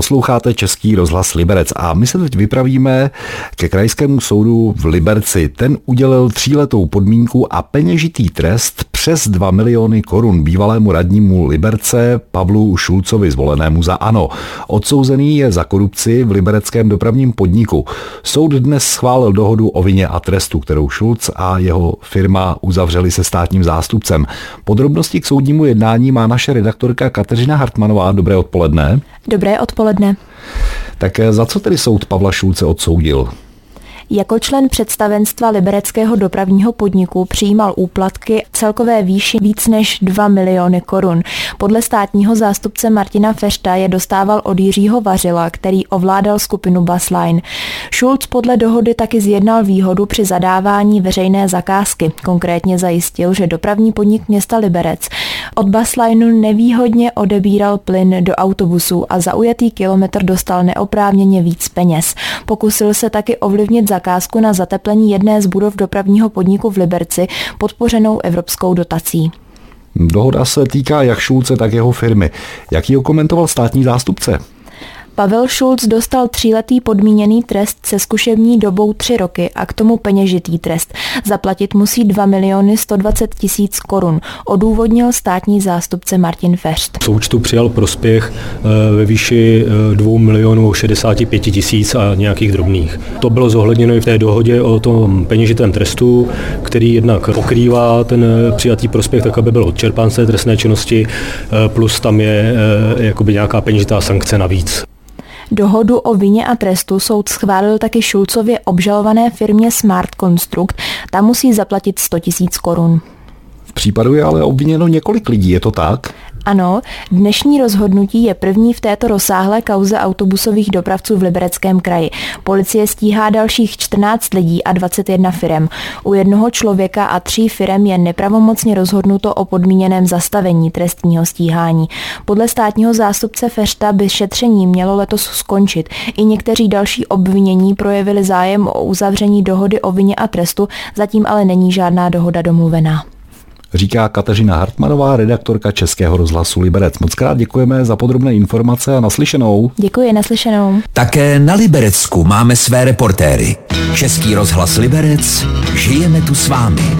Posloucháte Český rozhlas Liberec a my se teď vypravíme ke krajskému soudu v Liberci. Ten udělil tříletou podmínku a peněžitý trest přes 2 miliony korun bývalému radnímu Liberce Pavlu Šulcovi zvolenému za ANO. Odsouzený je za korupci v libereckém dopravním podniku. Soud dnes schválil dohodu o vině a trestu, kterou Šulc a jeho firma uzavřeli se státním zástupcem. Podrobnosti k soudnímu jednání má naše redaktorka Kateřina Hartmanová. Dobré odpoledne. Dobré odpoledne. Tak za co tedy soud Pavla Šulce odsoudil? Jako člen představenstva libereckého dopravního podniku přijímal úplatky celkové výši víc než 2 miliony korun. Podle státního zástupce Martina Fešta je dostával od Jiřího Vařila, který ovládal skupinu Basline. Schulz podle dohody taky zjednal výhodu při zadávání veřejné zakázky. Konkrétně zajistil, že dopravní podnik města Liberec od Baslineu nevýhodně odebíral plyn do autobusu a zaujatý kilometr dostal neoprávněně víc peněz. Pokusil se taky ovlivnit zakázku na zateplení jedné z budov dopravního podniku v Liberci, podpořenou evropskou dotací. Dohoda se týká jak Šulce, tak jeho firmy. Jak ji komentoval státní zástupce? Pavel Schulz dostal tříletý podmíněný trest se zkušební dobou tři roky a k tomu peněžitý trest. Zaplatit musí 2 miliony 120 tisíc korun, odůvodnil státní zástupce Martin Feřt. Součtu přijal prospěch eh, ve výši 2 eh, milionů 65 tisíc a nějakých drobných. To bylo zohledněno i v té dohodě o tom peněžitém trestu, který jednak pokrývá ten eh, přijatý prospěch tak, aby byl odčerpán z té trestné činnosti, plus tam je jakoby nějaká peněžitá sankce navíc. Dohodu o vině a trestu soud schválil taky Šulcově obžalované firmě Smart Construct. Ta musí zaplatit 100 000 korun. V případu je ale obviněno několik lidí, je to tak? Ano, dnešní rozhodnutí je první v této rozsáhlé kauze autobusových dopravců v Libereckém kraji. Policie stíhá dalších 14 lidí a 21 firem. U jednoho člověka a tří firem je nepravomocně rozhodnuto o podmíněném zastavení trestního stíhání. Podle státního zástupce Fešta by šetření mělo letos skončit. I někteří další obvinění projevili zájem o uzavření dohody o vině a trestu, zatím ale není žádná dohoda domluvená říká Kateřina Hartmanová, redaktorka Českého rozhlasu Liberec. Moc krát děkujeme za podrobné informace a naslyšenou. Děkuji, naslyšenou. Také na Liberecku máme své reportéry. Český rozhlas Liberec, žijeme tu s vámi.